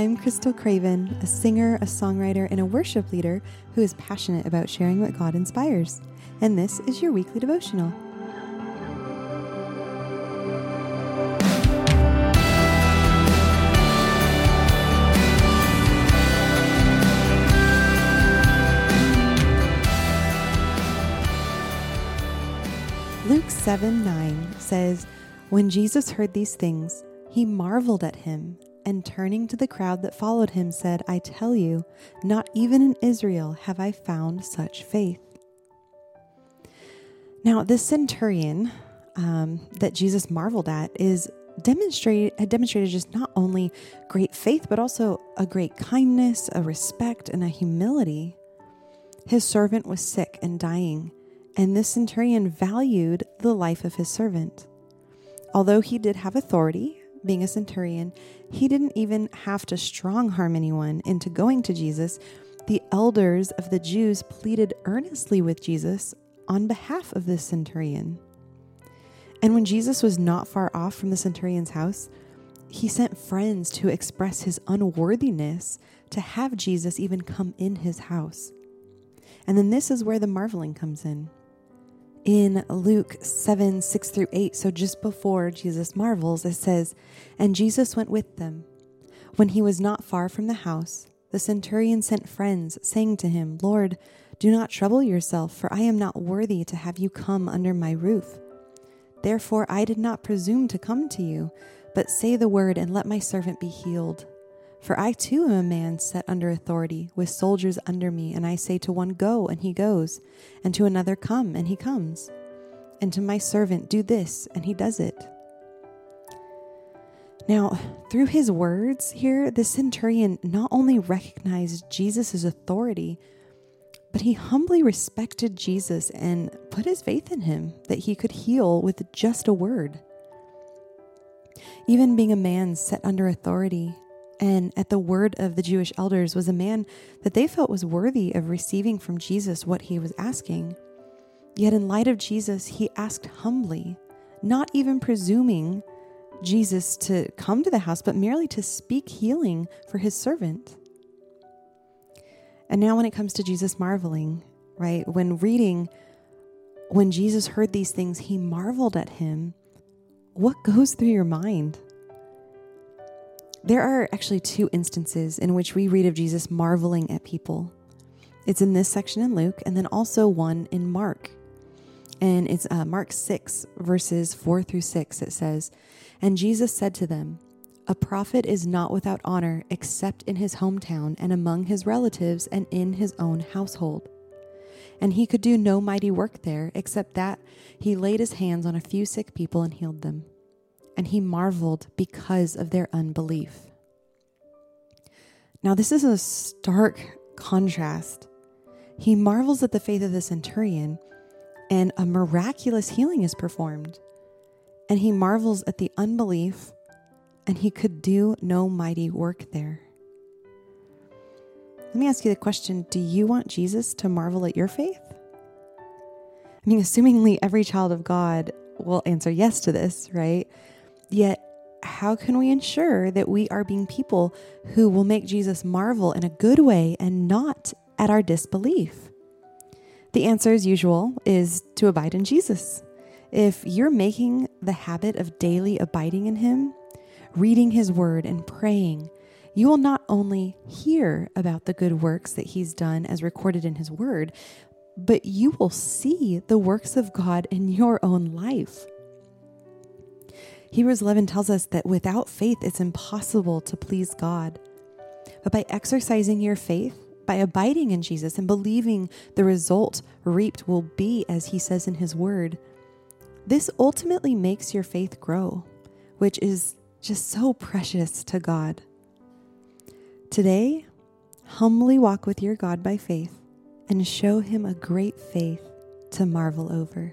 I'm Krystal Craven, a singer, a songwriter, and a worship leader who is passionate about sharing what God inspires. And this is your weekly devotional. Luke 7 9 says, When Jesus heard these things, he marveled at him and turning to the crowd that followed him, said, I tell you, not even in Israel have I found such faith. Now, this centurion um, that Jesus marveled at is demonstrated had demonstrated just not only great faith, but also a great kindness, a respect, and a humility. His servant was sick and dying, and this centurion valued the life of his servant. Although he did have authority being a centurion, he didn't even have to strong harm anyone into going to Jesus. The elders of the Jews pleaded earnestly with Jesus on behalf of this centurion. And when Jesus was not far off from the centurion's house, he sent friends to express his unworthiness to have Jesus even come in his house. And then this is where the marveling comes in in Luke 7 6 through 8. So just before Jesus marvels, it says, And Jesus went with them. When he was not far from the house, the centurion sent friends, saying to him, Lord, do not trouble yourself, for I am not worthy to have you come under my roof. Therefore I did not presume to come to you, but say the word, and let my servant be healed. For I too am a man set under authority, with soldiers under me, and I say to one, Go, and he goes, and to another, Come, and he comes, and to my servant, Do this, and he does it. Now, through his words here, the centurion not only recognized Jesus' authority, but he humbly respected Jesus and put his faith in him that he could heal with just a word. Even being a man set under authority, and at the word of the Jewish elders was a man that they felt was worthy of receiving from Jesus what he was asking. Yet, in light of Jesus, he asked humbly, not even presuming Jesus to come to the house, but merely to speak healing for his servant. And now, when it comes to Jesus marveling, right, when reading, when Jesus heard these things, he marveled at him. What goes through your mind? There are actually two instances in which we read of Jesus marveling at people. It's in this section in Luke, and then also one in Mark. And it's uh, Mark 6, verses 4 through 6. It says, And Jesus said to them, A prophet is not without honor except in his hometown and among his relatives and in his own household. And he could do no mighty work there except that he laid his hands on a few sick people and healed them and he marveled because of their unbelief. Now, this is a stark contrast. He marvels at the faith of the centurion, and a miraculous healing is performed. And he marvels at the unbelief, and he could do no mighty work there. Let me ask you the question Do you want Jesus to marvel at your faith? I mean, assumingly every child of God will answer yes to this, right? Yet, how can we ensure that we are being people who will make Jesus marvel in a good way and not at our disbelief? The answer, as usual, is to abide in Jesus. If you're making the habit of daily abiding in Him, reading His Word, and praying, you will not only hear about the good works that He's done as recorded in His Word, but you will see the works of God in your own life. Hebrews 11 tells us that without faith, it's impossible to please God. But by exercising your faith, by abiding in Jesus and believing the result reaped will be as he says in his word, this ultimately makes your faith grow, which is just so precious to God. Today, humbly walk with your God by faith and show him a great faith to marvel over.